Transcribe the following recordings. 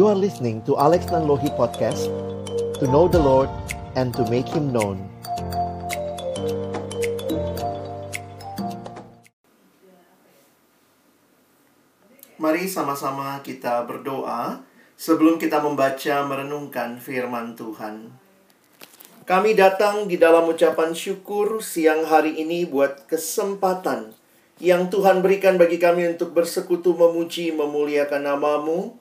You are listening to Alex Nanlohi Podcast To know the Lord and to make Him known Mari sama-sama kita berdoa sebelum kita membaca merenungkan firman Tuhan. Kami datang di dalam ucapan syukur siang hari ini buat kesempatan yang Tuhan berikan bagi kami untuk bersekutu memuji memuliakan namamu.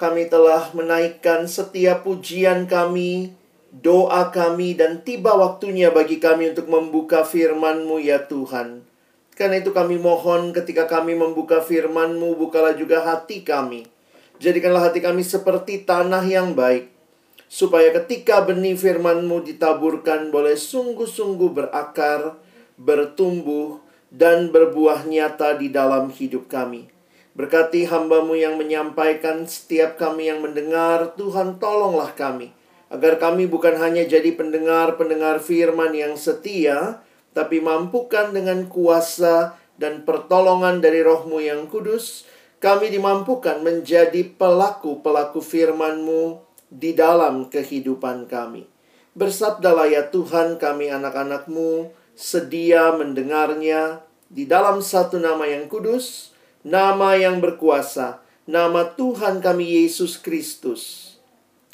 Kami telah menaikkan setiap pujian kami, doa kami, dan tiba waktunya bagi kami untuk membuka firman-Mu ya Tuhan. Karena itu kami mohon ketika kami membuka firman-Mu, bukalah juga hati kami. Jadikanlah hati kami seperti tanah yang baik. Supaya ketika benih firman-Mu ditaburkan boleh sungguh-sungguh berakar, bertumbuh, dan berbuah nyata di dalam hidup kami. Berkati hambamu yang menyampaikan setiap kami yang mendengar, Tuhan tolonglah kami. Agar kami bukan hanya jadi pendengar-pendengar firman yang setia, tapi mampukan dengan kuasa dan pertolongan dari rohmu yang kudus, kami dimampukan menjadi pelaku-pelaku firman-Mu di dalam kehidupan kami. Bersabdalah ya Tuhan kami anak-anak-Mu, sedia mendengarnya di dalam satu nama yang kudus, nama yang berkuasa, nama Tuhan kami Yesus Kristus.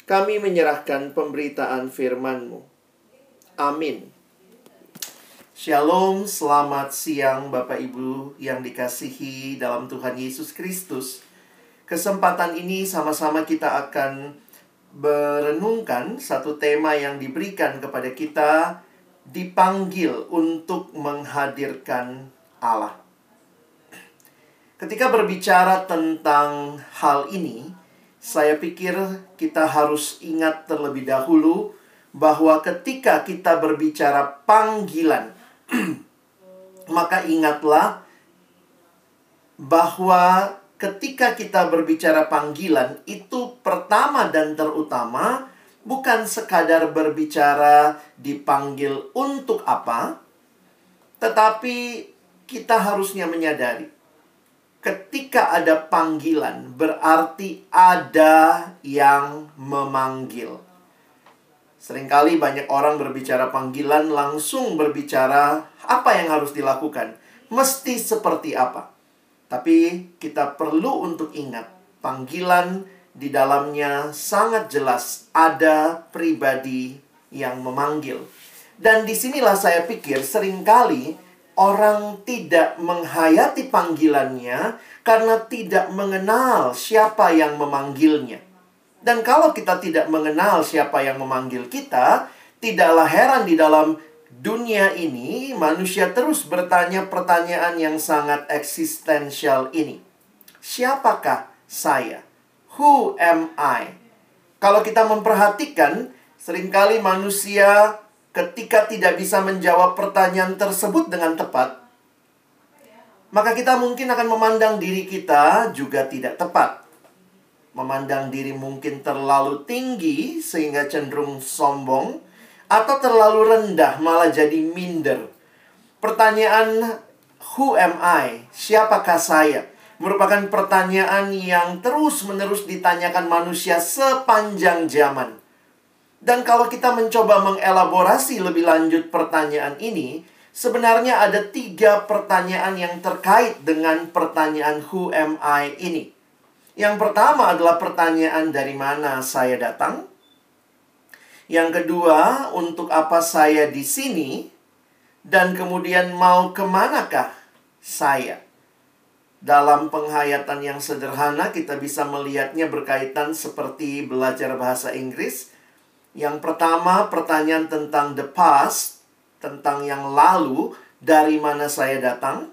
Kami menyerahkan pemberitaan firman-Mu. Amin. Shalom, selamat siang Bapak Ibu yang dikasihi dalam Tuhan Yesus Kristus. Kesempatan ini sama-sama kita akan berenungkan satu tema yang diberikan kepada kita dipanggil untuk menghadirkan Allah. Ketika berbicara tentang hal ini, saya pikir kita harus ingat terlebih dahulu bahwa ketika kita berbicara panggilan, maka ingatlah bahwa ketika kita berbicara panggilan, itu pertama dan terutama bukan sekadar berbicara dipanggil untuk apa, tetapi kita harusnya menyadari ketika ada panggilan berarti ada yang memanggil. Seringkali banyak orang berbicara panggilan langsung berbicara apa yang harus dilakukan. Mesti seperti apa. Tapi kita perlu untuk ingat panggilan di dalamnya sangat jelas ada pribadi yang memanggil. Dan di sinilah saya pikir sering kali orang tidak menghayati panggilannya karena tidak mengenal siapa yang memanggilnya. Dan kalau kita tidak mengenal siapa yang memanggil kita, tidaklah heran di dalam dunia ini manusia terus bertanya pertanyaan yang sangat eksistensial ini. Siapakah saya? Who am I? Kalau kita memperhatikan, sering kali manusia ketika tidak bisa menjawab pertanyaan tersebut dengan tepat, maka kita mungkin akan memandang diri kita juga tidak tepat. Memandang diri mungkin terlalu tinggi sehingga cenderung sombong, atau terlalu rendah malah jadi minder. Pertanyaan who am I? Siapakah saya? Merupakan pertanyaan yang terus-menerus ditanyakan manusia sepanjang zaman. Dan kalau kita mencoba mengelaborasi lebih lanjut pertanyaan ini, sebenarnya ada tiga pertanyaan yang terkait dengan pertanyaan who am I ini. Yang pertama adalah pertanyaan dari mana saya datang. Yang kedua, untuk apa saya di sini? Dan kemudian mau ke manakah saya? Dalam penghayatan yang sederhana, kita bisa melihatnya berkaitan seperti belajar bahasa Inggris yang pertama, pertanyaan tentang the past, tentang yang lalu, dari mana saya datang.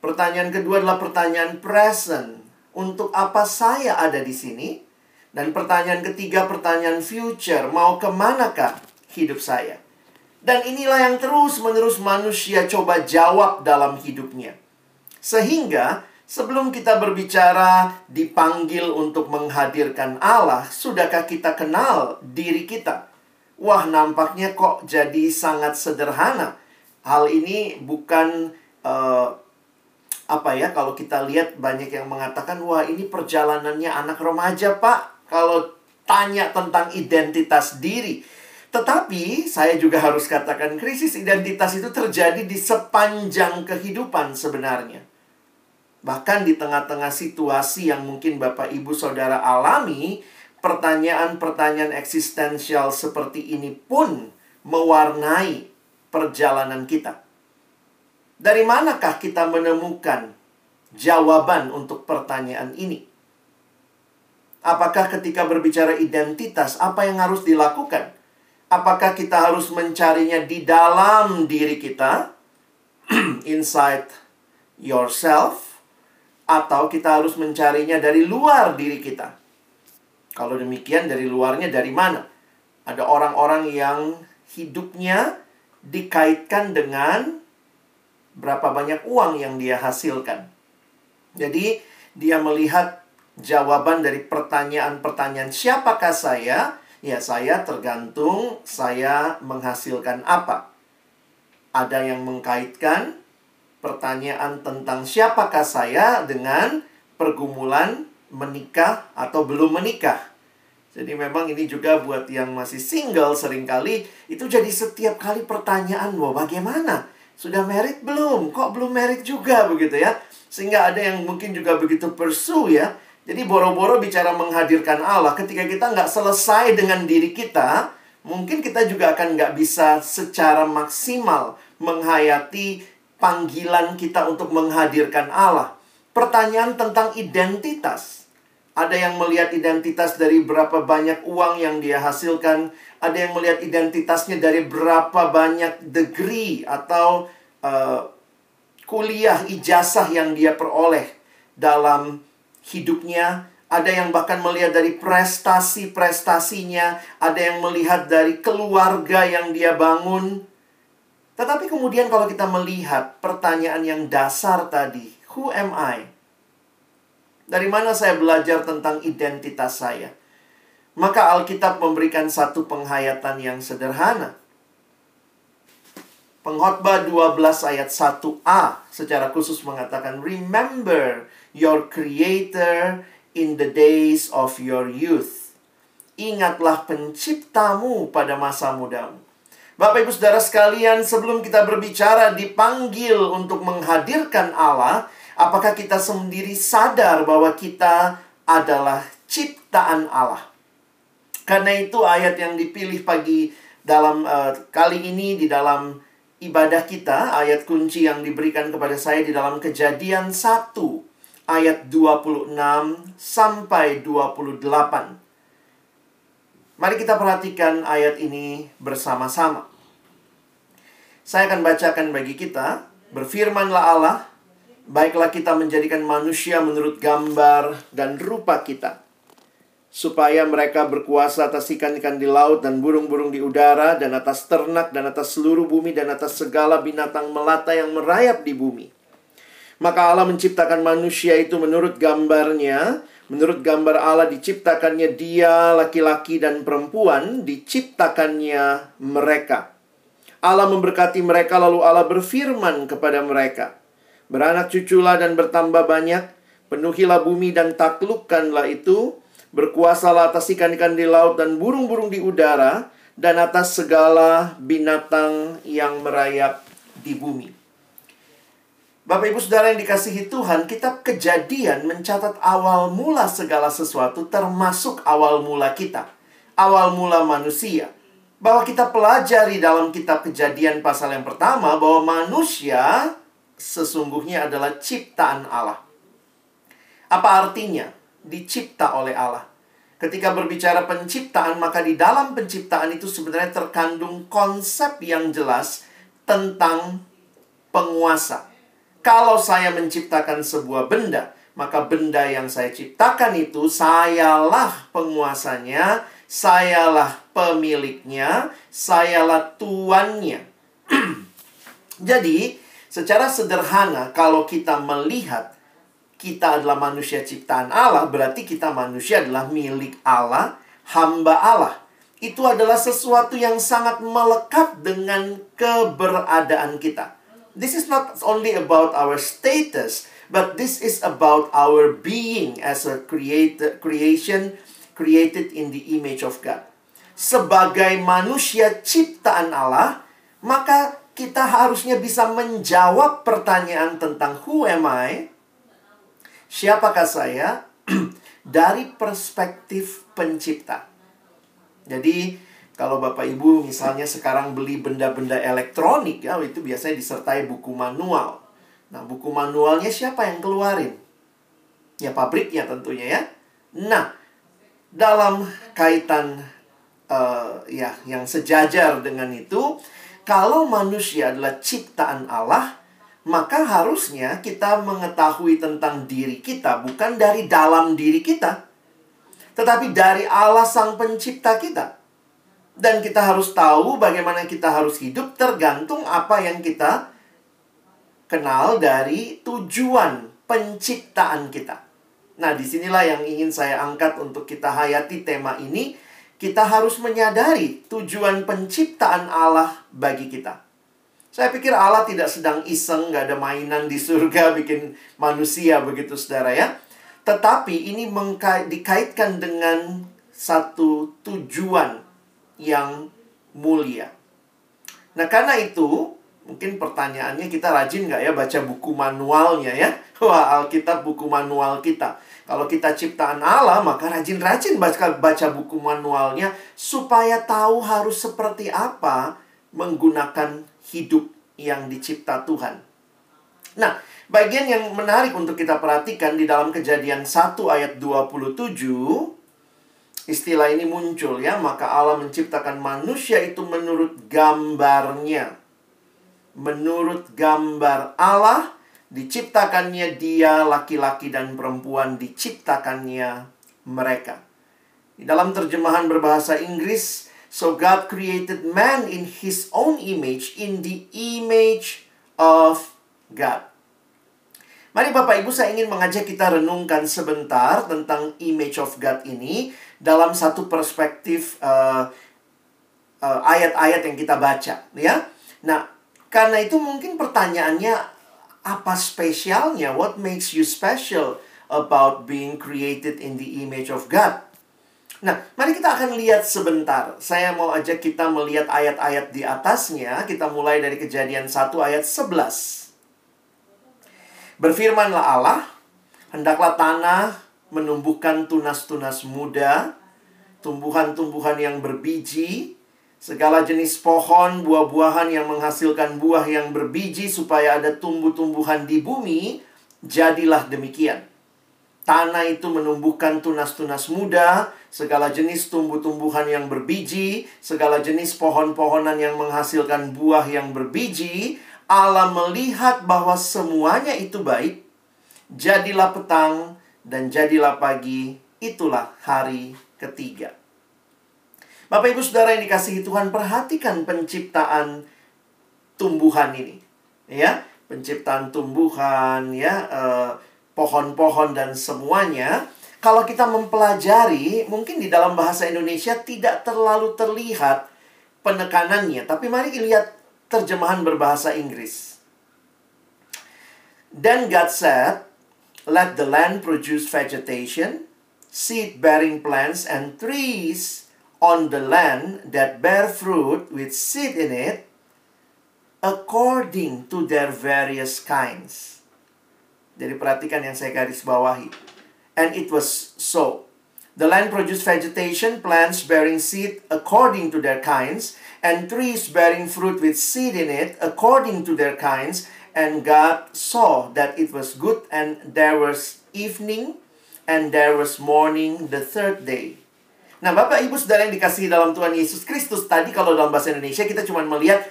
Pertanyaan kedua adalah pertanyaan present, untuk apa saya ada di sini. Dan pertanyaan ketiga, pertanyaan future, mau ke manakah hidup saya? Dan inilah yang terus-menerus manusia coba jawab dalam hidupnya. Sehingga Sebelum kita berbicara dipanggil untuk menghadirkan Allah, sudahkah kita kenal diri kita? Wah, nampaknya kok jadi sangat sederhana. Hal ini bukan uh, apa ya? Kalau kita lihat banyak yang mengatakan, "Wah, ini perjalanannya anak remaja, Pak." kalau tanya tentang identitas diri. Tetapi saya juga harus katakan krisis identitas itu terjadi di sepanjang kehidupan sebenarnya. Bahkan di tengah-tengah situasi yang mungkin Bapak Ibu Saudara alami, pertanyaan-pertanyaan eksistensial seperti ini pun mewarnai perjalanan kita. Dari manakah kita menemukan jawaban untuk pertanyaan ini? Apakah ketika berbicara identitas, apa yang harus dilakukan? Apakah kita harus mencarinya di dalam diri kita, inside yourself, atau kita harus mencarinya dari luar diri kita? Kalau demikian, dari luarnya dari mana? Ada orang-orang yang hidupnya dikaitkan dengan berapa banyak uang yang dia hasilkan. Jadi, dia melihat jawaban dari pertanyaan-pertanyaan, "Siapakah saya?" Ya, saya tergantung saya menghasilkan apa. Ada yang mengkaitkan pertanyaan tentang siapakah saya dengan pergumulan menikah atau belum menikah. Jadi memang ini juga buat yang masih single sering kali itu jadi setiap kali pertanyaan, wah bagaimana? Sudah merit belum? Kok belum merit juga begitu ya? Sehingga ada yang mungkin juga begitu pursue ya. Jadi boro-boro bicara menghadirkan Allah, ketika kita nggak selesai dengan diri kita, mungkin kita juga akan nggak bisa secara maksimal menghayati panggilan kita untuk menghadirkan Allah. Pertanyaan tentang identitas. Ada yang melihat identitas dari berapa banyak uang yang dia hasilkan. Ada yang melihat identitasnya dari berapa banyak degree atau uh, kuliah ijazah yang dia peroleh dalam hidupnya, ada yang bahkan melihat dari prestasi-prestasinya, ada yang melihat dari keluarga yang dia bangun. Tetapi kemudian kalau kita melihat pertanyaan yang dasar tadi, who am I? Dari mana saya belajar tentang identitas saya? Maka Alkitab memberikan satu penghayatan yang sederhana. Pengkhotbah 12 ayat 1a secara khusus mengatakan remember your creator in the days of your youth. Ingatlah penciptamu pada masa mudamu. Bapak Ibu Saudara sekalian, sebelum kita berbicara dipanggil untuk menghadirkan Allah, apakah kita sendiri sadar bahwa kita adalah ciptaan Allah? Karena itu ayat yang dipilih pagi dalam uh, kali ini di dalam ibadah kita, ayat kunci yang diberikan kepada saya di dalam kejadian 1, ayat 26 sampai 28. Mari kita perhatikan ayat ini bersama-sama. Saya akan bacakan bagi kita, berfirmanlah Allah, baiklah kita menjadikan manusia menurut gambar dan rupa kita supaya mereka berkuasa atas ikan-ikan di laut dan burung-burung di udara dan atas ternak dan atas seluruh bumi dan atas segala binatang melata yang merayap di bumi. Maka Allah menciptakan manusia itu menurut gambarnya, menurut gambar Allah diciptakannya dia laki-laki dan perempuan, diciptakannya mereka. Allah memberkati mereka lalu Allah berfirman kepada mereka, Beranak cuculah dan bertambah banyak, penuhilah bumi dan taklukkanlah itu, Berkuasalah atas ikan-ikan di laut dan burung-burung di udara, dan atas segala binatang yang merayap di bumi. Bapak Ibu Saudara yang dikasihi Tuhan, kitab kejadian mencatat awal mula segala sesuatu termasuk awal mula kita. Awal mula manusia. Bahwa kita pelajari dalam kitab kejadian pasal yang pertama bahwa manusia sesungguhnya adalah ciptaan Allah. Apa artinya? dicipta oleh Allah. Ketika berbicara penciptaan, maka di dalam penciptaan itu sebenarnya terkandung konsep yang jelas tentang penguasa. Kalau saya menciptakan sebuah benda, maka benda yang saya ciptakan itu sayalah penguasanya, sayalah pemiliknya, sayalah tuannya. Jadi, secara sederhana kalau kita melihat kita adalah manusia ciptaan Allah, berarti kita manusia adalah milik Allah, hamba Allah. Itu adalah sesuatu yang sangat melekat dengan keberadaan kita. This is not only about our status, but this is about our being as a creator, creation created in the image of God. Sebagai manusia ciptaan Allah, maka kita harusnya bisa menjawab pertanyaan tentang who am I? Siapakah saya? dari perspektif pencipta. Jadi, kalau Bapak Ibu misalnya sekarang beli benda-benda elektronik ya, itu biasanya disertai buku manual. Nah, buku manualnya siapa yang keluarin? Ya pabriknya tentunya ya. Nah, dalam kaitan uh, ya yang sejajar dengan itu, kalau manusia adalah ciptaan Allah, maka harusnya kita mengetahui tentang diri kita bukan dari dalam diri kita, tetapi dari Allah Sang Pencipta kita. Dan kita harus tahu bagaimana kita harus hidup tergantung apa yang kita kenal dari tujuan penciptaan kita. Nah, di sinilah yang ingin saya angkat untuk kita hayati tema ini. Kita harus menyadari tujuan penciptaan Allah bagi kita. Saya pikir Allah tidak sedang iseng, nggak ada mainan di surga bikin manusia begitu saudara ya. Tetapi ini dikaitkan dengan satu tujuan yang mulia. Nah karena itu, mungkin pertanyaannya kita rajin nggak ya baca buku manualnya ya? Wah Alkitab buku manual kita. Kalau kita ciptaan Allah, maka rajin-rajin baca, baca buku manualnya supaya tahu harus seperti apa menggunakan hidup yang dicipta Tuhan. Nah, bagian yang menarik untuk kita perhatikan di dalam kejadian 1 ayat 27, istilah ini muncul ya, maka Allah menciptakan manusia itu menurut gambarnya. Menurut gambar Allah, diciptakannya dia, laki-laki dan perempuan, diciptakannya mereka. Di dalam terjemahan berbahasa Inggris, So God created man in his own image, in the image of God. Mari Bapak Ibu saya ingin mengajak kita renungkan sebentar tentang image of God ini dalam satu perspektif uh, uh, ayat-ayat yang kita baca, ya. Nah, karena itu mungkin pertanyaannya apa spesialnya? What makes you special about being created in the image of God? Nah, mari kita akan lihat sebentar. Saya mau ajak kita melihat ayat-ayat di atasnya. Kita mulai dari kejadian 1 ayat 11. Berfirmanlah Allah, hendaklah tanah menumbuhkan tunas-tunas muda, tumbuhan-tumbuhan yang berbiji, segala jenis pohon, buah-buahan yang menghasilkan buah yang berbiji supaya ada tumbuh-tumbuhan di bumi, jadilah demikian. Tanah itu menumbuhkan tunas-tunas muda, segala jenis tumbuh-tumbuhan yang berbiji, segala jenis pohon-pohonan yang menghasilkan buah yang berbiji. Allah melihat bahwa semuanya itu baik. Jadilah petang dan jadilah pagi, itulah hari ketiga. Bapak Ibu Saudara yang dikasihi Tuhan, perhatikan penciptaan tumbuhan ini. Ya, penciptaan tumbuhan ya uh, pohon-pohon dan semuanya, kalau kita mempelajari, mungkin di dalam bahasa Indonesia tidak terlalu terlihat penekanannya. Tapi mari lihat terjemahan berbahasa Inggris. Then God said, Let the land produce vegetation, seed-bearing plants and trees on the land that bear fruit with seed in it, according to their various kinds jadi perhatikan yang saya garis bawahi. And it was so. The land produced vegetation, plants bearing seed according to their kinds, and trees bearing fruit with seed in it according to their kinds. And God saw that it was good, and there was evening, and there was morning the third day. Nah, Bapak Ibu Saudara yang dikasihi dalam Tuhan Yesus Kristus, tadi kalau dalam bahasa Indonesia kita cuma melihat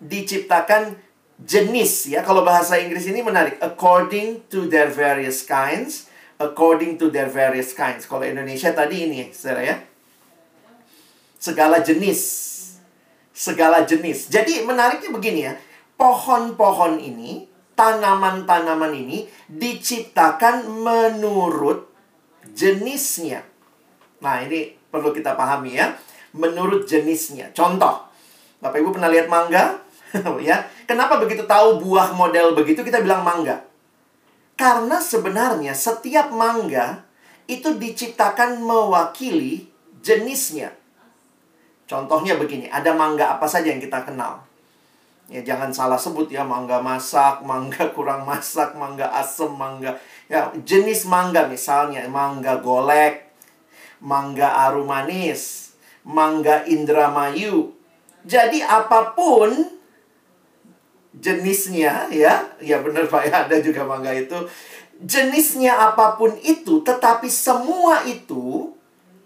diciptakan jenis ya. Kalau bahasa Inggris ini menarik. According to their various kinds. According to their various kinds. Kalau Indonesia tadi ini, saudara ya. Segala jenis. Segala jenis. Jadi menariknya begini ya. Pohon-pohon ini, tanaman-tanaman ini diciptakan menurut jenisnya. Nah, ini perlu kita pahami ya. Menurut jenisnya. Contoh, Bapak Ibu pernah lihat mangga? ya. Kenapa begitu tahu buah model begitu kita bilang mangga? Karena sebenarnya setiap mangga itu diciptakan mewakili jenisnya. Contohnya begini, ada mangga apa saja yang kita kenal? Ya jangan salah sebut ya, mangga masak, mangga kurang masak, mangga asem, mangga ya jenis mangga misalnya mangga golek, mangga aru manis, mangga indramayu. Jadi apa pun jenisnya ya, ya benar Pak ya ada juga mangga itu. Jenisnya apa pun itu, tetapi semua itu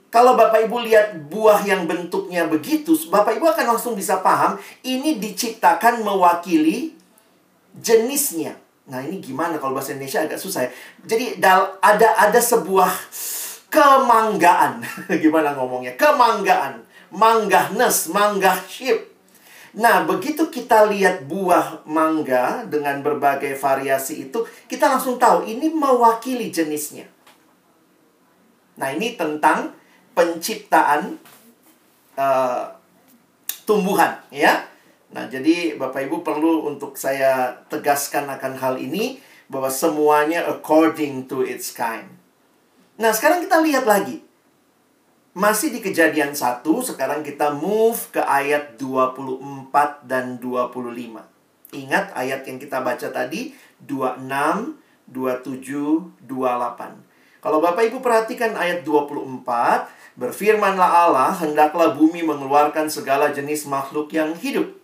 kalau Bapak Ibu lihat buah yang bentuknya begitu, Bapak Ibu akan langsung bisa paham ini diciptakan mewakili jenisnya. Nah, ini gimana kalau bahasa Indonesia agak susah ya. Jadi ada ada sebuah kemanggaan. gimana ngomongnya? Kemanggaan. Manggahnes, manggahship. Nah, begitu kita lihat buah mangga dengan berbagai variasi itu, kita langsung tahu ini mewakili jenisnya. Nah, ini tentang penciptaan uh, tumbuhan ya. Nah, jadi Bapak Ibu perlu untuk saya tegaskan akan hal ini bahwa semuanya according to its kind. Nah, sekarang kita lihat lagi. Masih di kejadian 1, sekarang kita move ke ayat 24 dan 25. Ingat ayat yang kita baca tadi, 26, 27, 28. Kalau Bapak Ibu perhatikan ayat 24, Berfirmanlah Allah, hendaklah bumi mengeluarkan segala jenis makhluk yang hidup.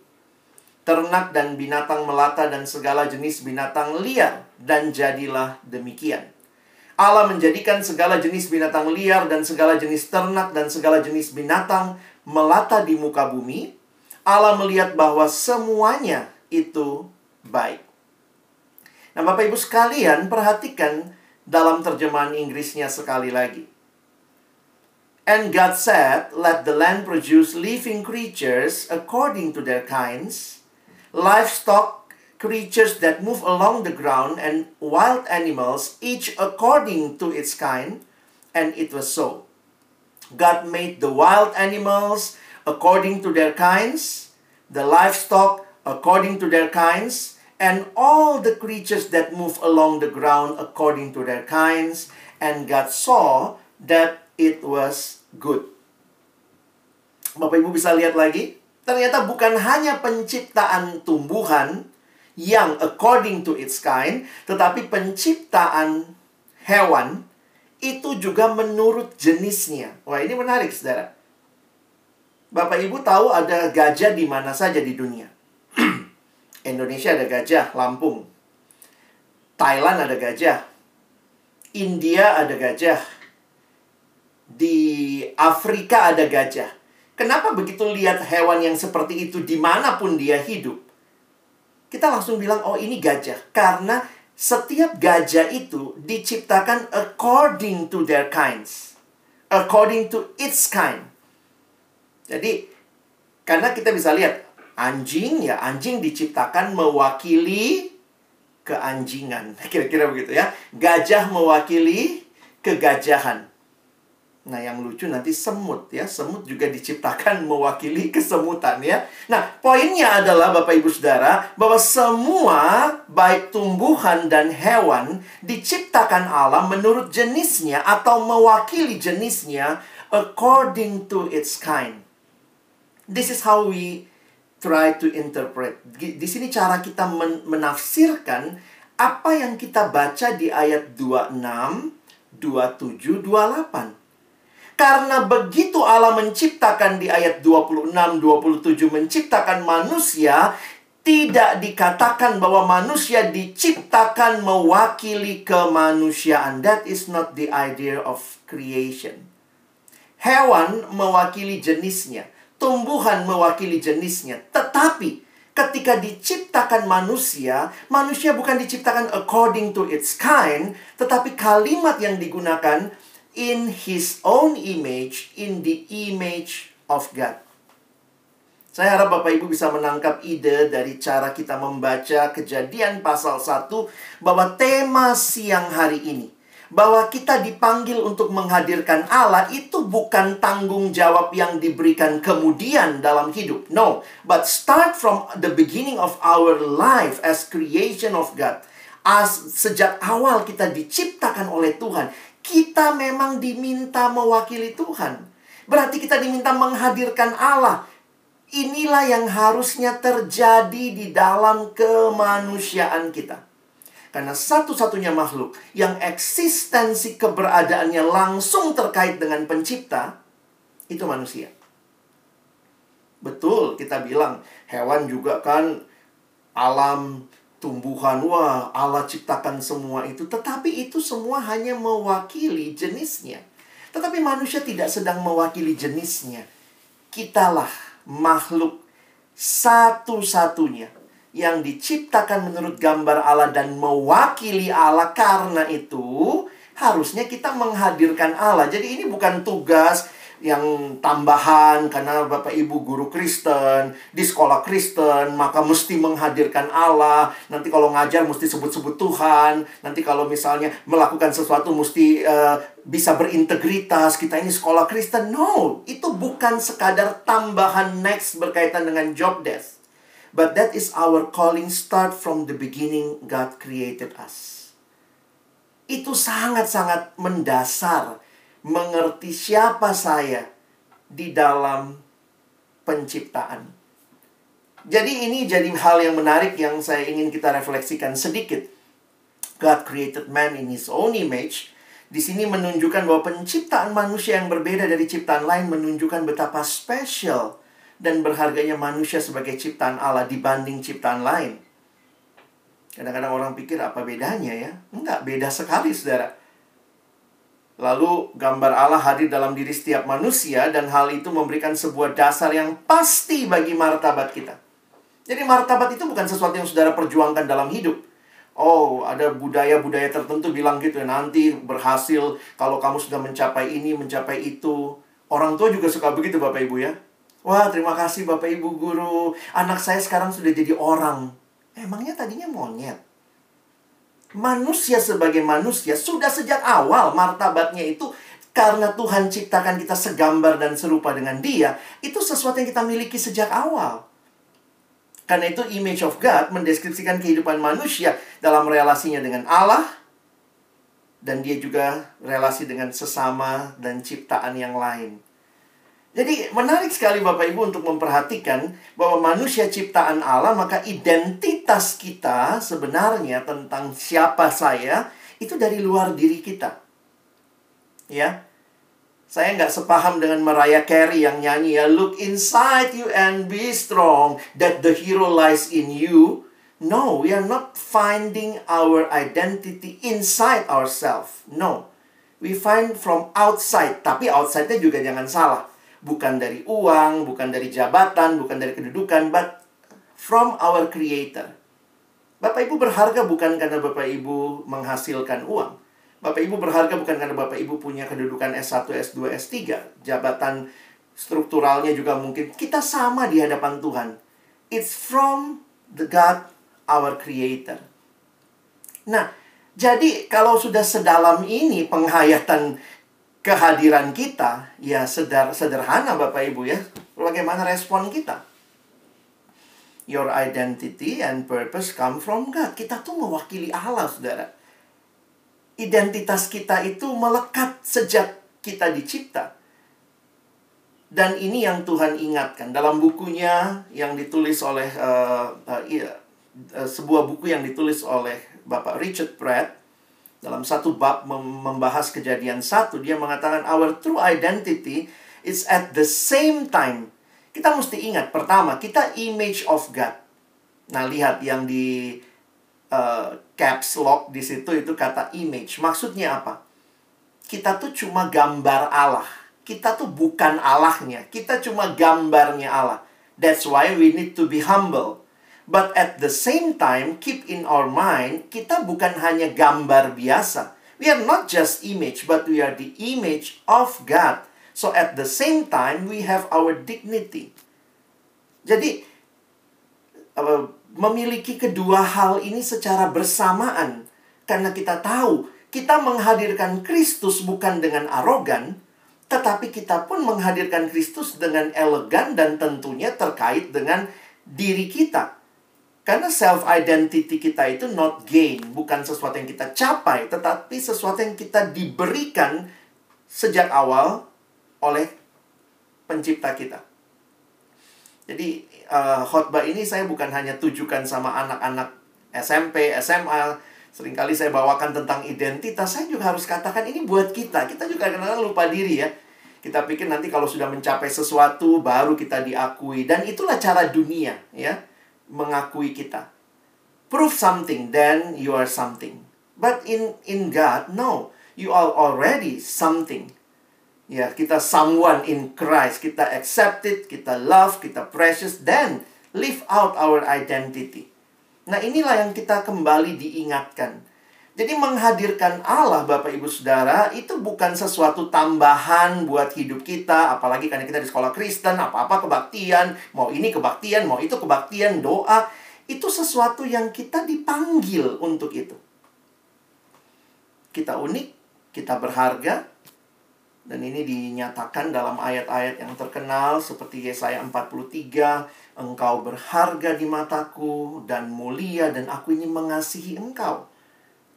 Ternak dan binatang melata dan segala jenis binatang liar. Dan jadilah demikian. Allah menjadikan segala jenis binatang liar dan segala jenis ternak dan segala jenis binatang melata di muka bumi. Allah melihat bahwa semuanya itu baik. Nah, Bapak Ibu sekalian, perhatikan dalam terjemahan Inggrisnya sekali lagi. And God said, Let the land produce living creatures according to their kinds, livestock creatures that move along the ground, and wild animals, each according to its kind. And it was so. God made the wild animals according to their kinds, the livestock according to their kinds, and all the creatures that move along the ground according to their kinds. And God saw that it was good. Bapak Ibu bisa lihat lagi, ternyata bukan hanya penciptaan tumbuhan yang according to its kind, tetapi penciptaan hewan itu juga menurut jenisnya. Wah, ini menarik, Saudara. Bapak Ibu tahu ada gajah di mana saja di dunia. Indonesia ada gajah, Lampung. Thailand ada gajah. India ada gajah di Afrika ada gajah. Kenapa begitu lihat hewan yang seperti itu di mana pun dia hidup? Kita langsung bilang, oh ini gajah. Karena setiap gajah itu diciptakan according to their kinds. According to its kind. Jadi, karena kita bisa lihat, anjing ya, anjing diciptakan mewakili keanjingan. Kira-kira begitu ya. Gajah mewakili kegajahan. Nah, yang lucu nanti semut ya. Semut juga diciptakan mewakili kesemutan ya. Nah, poinnya adalah Bapak Ibu Saudara bahwa semua baik tumbuhan dan hewan diciptakan Allah menurut jenisnya atau mewakili jenisnya according to its kind. This is how we try to interpret. Di sini cara kita menafsirkan apa yang kita baca di ayat 26, 27, 28. Karena begitu Allah menciptakan di ayat 26 27 menciptakan manusia, tidak dikatakan bahwa manusia diciptakan mewakili kemanusiaan. That is not the idea of creation. Hewan mewakili jenisnya, tumbuhan mewakili jenisnya, tetapi ketika diciptakan manusia, manusia bukan diciptakan according to its kind, tetapi kalimat yang digunakan in his own image, in the image of God. Saya harap Bapak Ibu bisa menangkap ide dari cara kita membaca kejadian pasal 1 bahwa tema siang hari ini bahwa kita dipanggil untuk menghadirkan Allah itu bukan tanggung jawab yang diberikan kemudian dalam hidup. No, but start from the beginning of our life as creation of God. As sejak awal kita diciptakan oleh Tuhan, kita memang diminta mewakili Tuhan. Berarti kita diminta menghadirkan Allah. Inilah yang harusnya terjadi di dalam kemanusiaan kita. Karena satu-satunya makhluk yang eksistensi keberadaannya langsung terkait dengan pencipta, itu manusia. Betul, kita bilang hewan juga kan alam tumbuhan, wah Allah ciptakan semua itu. Tetapi itu semua hanya mewakili jenisnya. Tetapi manusia tidak sedang mewakili jenisnya. Kitalah makhluk satu-satunya yang diciptakan menurut gambar Allah dan mewakili Allah karena itu harusnya kita menghadirkan Allah. Jadi ini bukan tugas yang tambahan karena Bapak Ibu guru Kristen di sekolah Kristen maka mesti menghadirkan Allah. Nanti kalau ngajar mesti sebut-sebut Tuhan. Nanti kalau misalnya melakukan sesuatu mesti uh, bisa berintegritas. Kita ini sekolah Kristen. No itu bukan sekadar tambahan next berkaitan dengan job desk. But that is our calling start from the beginning God created us. Itu sangat-sangat mendasar mengerti siapa saya di dalam penciptaan. Jadi ini jadi hal yang menarik yang saya ingin kita refleksikan sedikit. God created man in his own image. Di sini menunjukkan bahwa penciptaan manusia yang berbeda dari ciptaan lain menunjukkan betapa spesial dan berharganya manusia sebagai ciptaan Allah dibanding ciptaan lain. Kadang-kadang orang pikir apa bedanya ya? Enggak, beda sekali saudara. Lalu gambar Allah hadir dalam diri setiap manusia dan hal itu memberikan sebuah dasar yang pasti bagi martabat kita. Jadi martabat itu bukan sesuatu yang saudara perjuangkan dalam hidup. Oh, ada budaya-budaya tertentu bilang gitu ya, nanti berhasil kalau kamu sudah mencapai ini, mencapai itu. Orang tua juga suka begitu Bapak Ibu ya. Wah, terima kasih Bapak Ibu guru. Anak saya sekarang sudah jadi orang. Emangnya tadinya monyet manusia sebagai manusia sudah sejak awal martabatnya itu karena Tuhan ciptakan kita segambar dan serupa dengan Dia, itu sesuatu yang kita miliki sejak awal. Karena itu image of God mendeskripsikan kehidupan manusia dalam relasinya dengan Allah dan dia juga relasi dengan sesama dan ciptaan yang lain. Jadi menarik sekali Bapak Ibu untuk memperhatikan bahwa manusia ciptaan Allah maka identitas kita sebenarnya tentang siapa saya itu dari luar diri kita. Ya. Saya nggak sepaham dengan Mariah Carey yang nyanyi ya Look inside you and be strong that the hero lies in you. No, we are not finding our identity inside ourselves. No. We find from outside. Tapi outside-nya juga jangan salah bukan dari uang, bukan dari jabatan, bukan dari kedudukan, but from our creator. Bapak Ibu berharga bukan karena Bapak Ibu menghasilkan uang. Bapak Ibu berharga bukan karena Bapak Ibu punya kedudukan S1, S2, S3, jabatan strukturalnya juga mungkin kita sama di hadapan Tuhan. It's from the God our creator. Nah, jadi kalau sudah sedalam ini penghayatan kehadiran kita, ya sedar, sederhana Bapak Ibu ya. Bagaimana respon kita? Your identity and purpose come from God. Kita tuh mewakili Allah, saudara. Identitas kita itu melekat sejak kita dicipta. Dan ini yang Tuhan ingatkan dalam bukunya yang ditulis oleh uh, uh, uh, sebuah buku yang ditulis oleh Bapak Richard Pratt dalam satu bab membahas kejadian satu, dia mengatakan our true identity is at the same time. Kita mesti ingat, pertama, kita image of God. Nah, lihat yang di uh, caps lock di situ itu kata image. Maksudnya apa? Kita tuh cuma gambar Allah. Kita tuh bukan Allahnya. Kita cuma gambarnya Allah. That's why we need to be humble. But at the same time, keep in our mind, kita bukan hanya gambar biasa. We are not just image, but we are the image of God. So at the same time, we have our dignity. Jadi, memiliki kedua hal ini secara bersamaan. Karena kita tahu, kita menghadirkan Kristus bukan dengan arogan, tetapi kita pun menghadirkan Kristus dengan elegan dan tentunya terkait dengan diri kita. Karena self identity kita itu not gain, bukan sesuatu yang kita capai, tetapi sesuatu yang kita diberikan sejak awal oleh pencipta kita. Jadi uh, khotbah ini saya bukan hanya tujukan sama anak-anak SMP, SMA, sering kali saya bawakan tentang identitas, saya juga harus katakan ini buat kita. Kita juga kadang-kadang lupa diri ya. Kita pikir nanti kalau sudah mencapai sesuatu baru kita diakui dan itulah cara dunia ya mengakui kita. Prove something then you are something. But in in God no, you are already something. Ya, kita someone in Christ, kita accepted, kita love, kita precious, then live out our identity. Nah, inilah yang kita kembali diingatkan. Jadi menghadirkan Allah Bapak Ibu Saudara itu bukan sesuatu tambahan buat hidup kita, apalagi karena kita di sekolah Kristen, apa-apa kebaktian, mau ini kebaktian, mau itu kebaktian, doa, itu sesuatu yang kita dipanggil untuk itu. Kita unik, kita berharga, dan ini dinyatakan dalam ayat-ayat yang terkenal seperti Yesaya 43, engkau berharga di mataku dan mulia dan aku ini mengasihi engkau.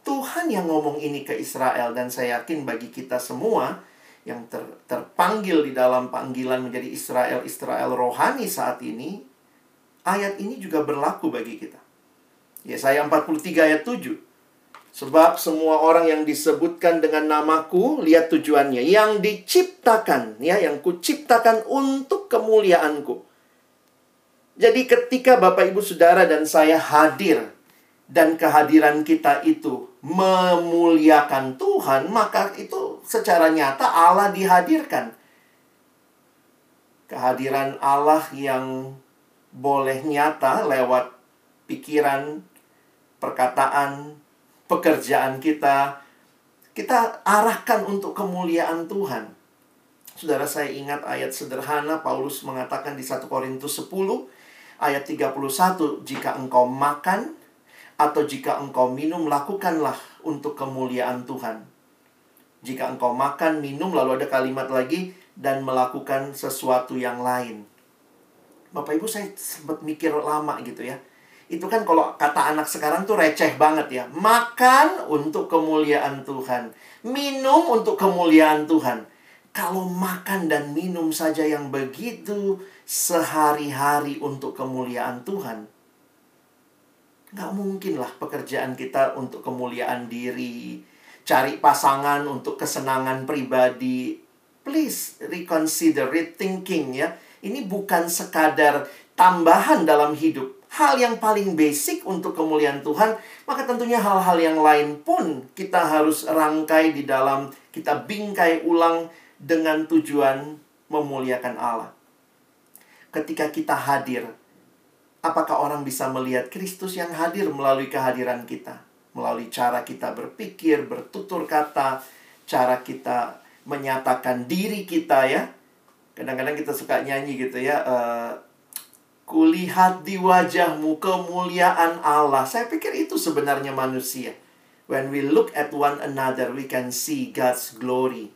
Tuhan yang ngomong ini ke Israel dan saya yakin bagi kita semua yang ter, terpanggil di dalam panggilan menjadi Israel Israel rohani saat ini ayat ini juga berlaku bagi kita. Yesaya 43 ayat 7. Sebab semua orang yang disebutkan dengan namaku, lihat tujuannya, yang diciptakan, ya, yang kuciptakan untuk kemuliaanku. Jadi ketika Bapak Ibu Saudara dan saya hadir dan kehadiran kita itu memuliakan Tuhan, maka itu secara nyata Allah dihadirkan. Kehadiran Allah yang boleh nyata lewat pikiran, perkataan, pekerjaan kita, kita arahkan untuk kemuliaan Tuhan. Saudara saya ingat ayat sederhana Paulus mengatakan di 1 Korintus 10 ayat 31, jika engkau makan atau jika engkau minum, lakukanlah untuk kemuliaan Tuhan. Jika engkau makan, minum, lalu ada kalimat lagi, dan melakukan sesuatu yang lain. Bapak Ibu saya sempat mikir lama gitu ya. Itu kan kalau kata anak sekarang tuh receh banget ya. Makan untuk kemuliaan Tuhan. Minum untuk kemuliaan Tuhan. Kalau makan dan minum saja yang begitu sehari-hari untuk kemuliaan Tuhan, Nggak mungkin lah pekerjaan kita untuk kemuliaan diri, cari pasangan untuk kesenangan pribadi. Please reconsider, rethinking ya. Ini bukan sekadar tambahan dalam hidup. Hal yang paling basic untuk kemuliaan Tuhan, maka tentunya hal-hal yang lain pun kita harus rangkai di dalam, kita bingkai ulang dengan tujuan memuliakan Allah. Ketika kita hadir, apakah orang bisa melihat Kristus yang hadir melalui kehadiran kita? Melalui cara kita berpikir, bertutur kata, cara kita menyatakan diri kita ya. Kadang-kadang kita suka nyanyi gitu ya. Uh, Kulihat di wajahmu kemuliaan Allah. Saya pikir itu sebenarnya manusia. When we look at one another, we can see God's glory.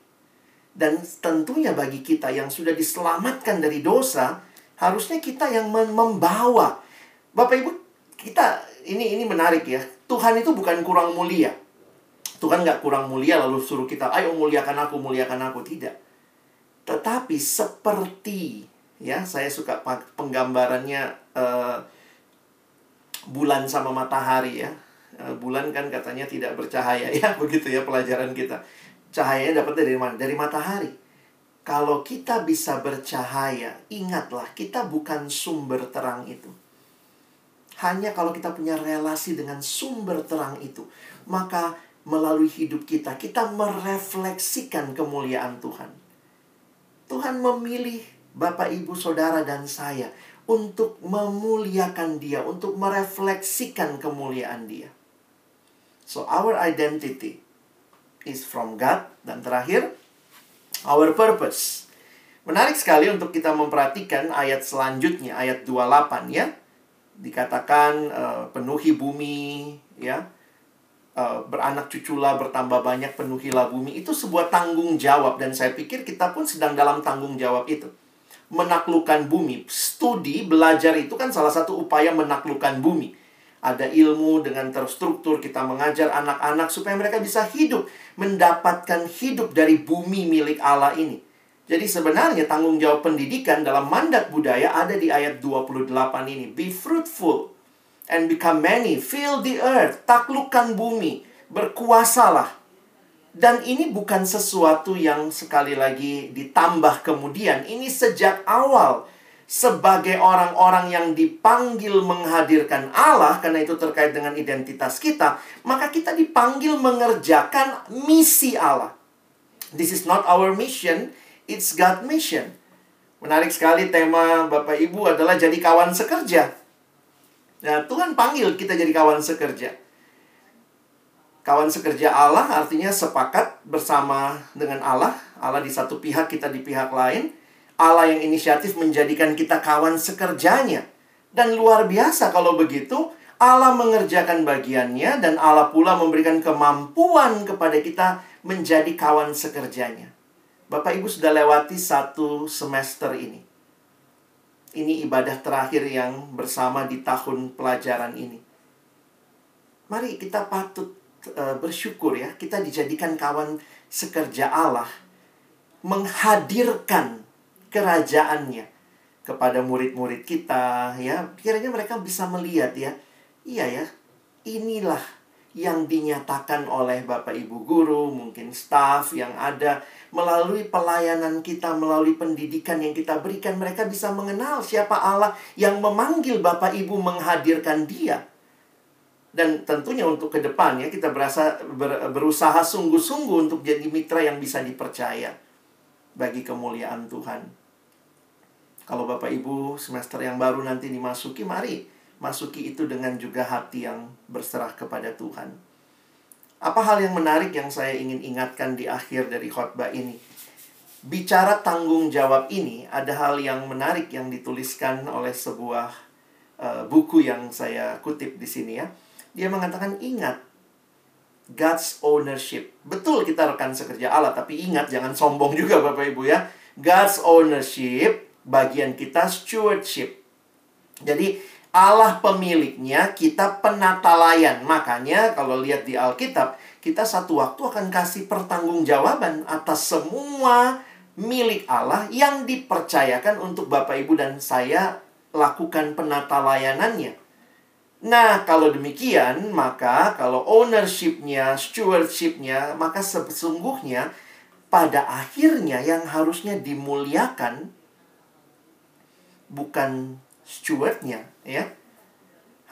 Dan tentunya bagi kita yang sudah diselamatkan dari dosa, Harusnya kita yang membawa. Bapak Ibu, kita ini ini menarik ya. Tuhan itu bukan kurang mulia. Tuhan nggak kurang mulia lalu suruh kita, ayo muliakan aku, muliakan aku. Tidak. Tetapi seperti, ya saya suka penggambarannya uh, bulan sama matahari ya. Uh, bulan kan katanya tidak bercahaya ya, begitu ya pelajaran kita. Cahayanya dapat dari mana? Dari matahari. Kalau kita bisa bercahaya, ingatlah kita bukan sumber terang itu. Hanya kalau kita punya relasi dengan sumber terang itu, maka melalui hidup kita, kita merefleksikan kemuliaan Tuhan. Tuhan memilih Bapak, Ibu, Saudara, dan saya untuk memuliakan Dia, untuk merefleksikan kemuliaan Dia. So, our identity is from God. Dan terakhir, our purpose. Menarik sekali untuk kita memperhatikan ayat selanjutnya, ayat 28 ya. Dikatakan uh, penuhi bumi ya. Uh, beranak cuculah bertambah banyak penuhilah bumi itu sebuah tanggung jawab dan saya pikir kita pun sedang dalam tanggung jawab itu menaklukkan bumi studi belajar itu kan salah satu upaya menaklukkan bumi ada ilmu dengan terstruktur kita mengajar anak-anak supaya mereka bisa hidup mendapatkan hidup dari bumi milik Allah ini. Jadi sebenarnya tanggung jawab pendidikan dalam mandat budaya ada di ayat 28 ini. Be fruitful and become many, fill the earth, taklukkan bumi, berkuasalah. Dan ini bukan sesuatu yang sekali lagi ditambah kemudian. Ini sejak awal sebagai orang-orang yang dipanggil menghadirkan Allah, karena itu terkait dengan identitas kita, maka kita dipanggil mengerjakan misi Allah. This is not our mission, it's God mission. Menarik sekali tema Bapak Ibu adalah jadi kawan sekerja. Nah, Tuhan panggil kita jadi kawan sekerja. Kawan sekerja Allah artinya sepakat bersama dengan Allah. Allah di satu pihak, kita di pihak lain Allah yang inisiatif menjadikan kita kawan sekerjanya. Dan luar biasa kalau begitu, Allah mengerjakan bagiannya dan Allah pula memberikan kemampuan kepada kita menjadi kawan sekerjanya. Bapak Ibu sudah lewati satu semester ini. Ini ibadah terakhir yang bersama di tahun pelajaran ini. Mari kita patut uh, bersyukur ya, kita dijadikan kawan sekerja Allah menghadirkan kerajaannya kepada murid-murid kita ya kiranya mereka bisa melihat ya iya ya inilah yang dinyatakan oleh Bapak Ibu guru, mungkin staf yang ada melalui pelayanan kita, melalui pendidikan yang kita berikan, mereka bisa mengenal siapa Allah yang memanggil Bapak Ibu menghadirkan dia. Dan tentunya untuk ke depannya kita berasa ber, berusaha sungguh-sungguh untuk jadi mitra yang bisa dipercaya bagi kemuliaan Tuhan. Kalau Bapak Ibu semester yang baru nanti dimasuki, mari masuki itu dengan juga hati yang berserah kepada Tuhan. Apa hal yang menarik yang saya ingin ingatkan di akhir dari khotbah ini? Bicara tanggung jawab ini, ada hal yang menarik yang dituliskan oleh sebuah uh, buku yang saya kutip di sini ya. Dia mengatakan ingat God's ownership. Betul kita rekan sekerja Allah, tapi ingat jangan sombong juga Bapak Ibu ya. God's ownership bagian kita stewardship. Jadi Allah pemiliknya, kita penata layan. Makanya kalau lihat di Alkitab, kita satu waktu akan kasih pertanggungjawaban atas semua milik Allah yang dipercayakan untuk Bapak Ibu dan saya lakukan penata layanannya. Nah, kalau demikian, maka kalau ownershipnya, stewardshipnya, maka sesungguhnya pada akhirnya yang harusnya dimuliakan bukan stewardnya ya.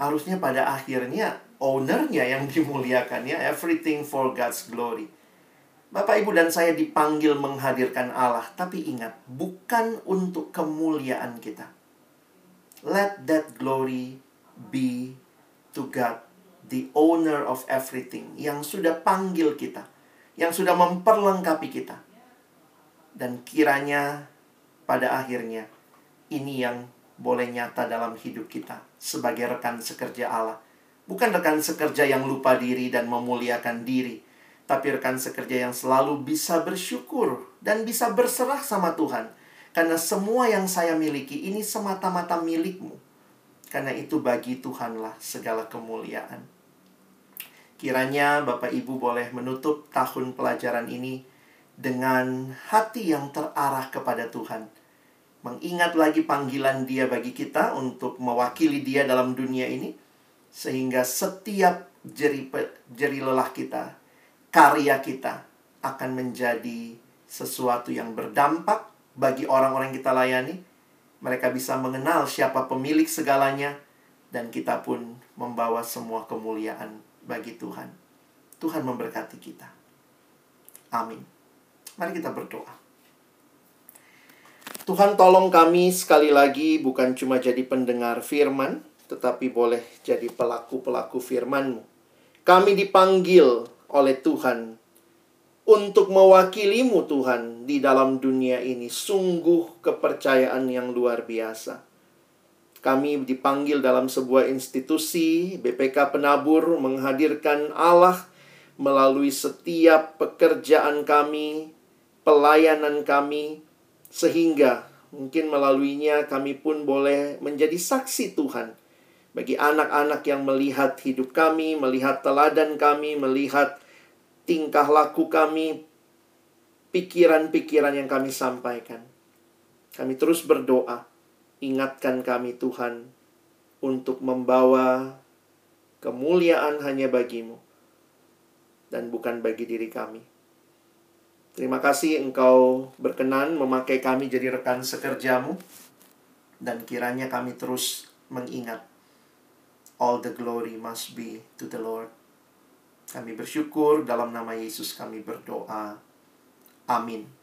Harusnya pada akhirnya ownernya yang dimuliakan ya. Everything for God's glory. Bapak Ibu dan saya dipanggil menghadirkan Allah. Tapi ingat bukan untuk kemuliaan kita. Let that glory be to God the owner of everything yang sudah panggil kita yang sudah memperlengkapi kita. Dan kiranya pada akhirnya ini yang boleh nyata dalam hidup kita sebagai rekan sekerja Allah. Bukan rekan sekerja yang lupa diri dan memuliakan diri, tapi rekan sekerja yang selalu bisa bersyukur dan bisa berserah sama Tuhan. Karena semua yang saya miliki ini semata-mata milikmu. Karena itu bagi Tuhanlah segala kemuliaan. Kiranya Bapak Ibu boleh menutup tahun pelajaran ini dengan hati yang terarah kepada Tuhan mengingat lagi panggilan Dia bagi kita untuk mewakili Dia dalam dunia ini, sehingga setiap jeri, jeri lelah kita, karya kita akan menjadi sesuatu yang berdampak bagi orang-orang yang kita layani. Mereka bisa mengenal siapa pemilik segalanya, dan kita pun membawa semua kemuliaan bagi Tuhan. Tuhan memberkati kita. Amin. Mari kita berdoa. Tuhan tolong kami sekali lagi bukan cuma jadi pendengar firman, tetapi boleh jadi pelaku-pelaku firman-Mu. Kami dipanggil oleh Tuhan untuk mewakilimu Tuhan di dalam dunia ini. Sungguh kepercayaan yang luar biasa. Kami dipanggil dalam sebuah institusi, BPK Penabur, menghadirkan Allah melalui setiap pekerjaan kami, pelayanan kami, sehingga mungkin melaluinya kami pun boleh menjadi saksi Tuhan Bagi anak-anak yang melihat hidup kami, melihat teladan kami, melihat tingkah laku kami, pikiran-pikiran yang kami sampaikan. Kami terus berdoa, ingatkan kami Tuhan untuk membawa kemuliaan hanya bagimu dan bukan bagi diri kami. Terima kasih engkau berkenan memakai kami jadi rekan sekerjamu dan kiranya kami terus mengingat all the glory must be to the Lord. Kami bersyukur dalam nama Yesus kami berdoa. Amin.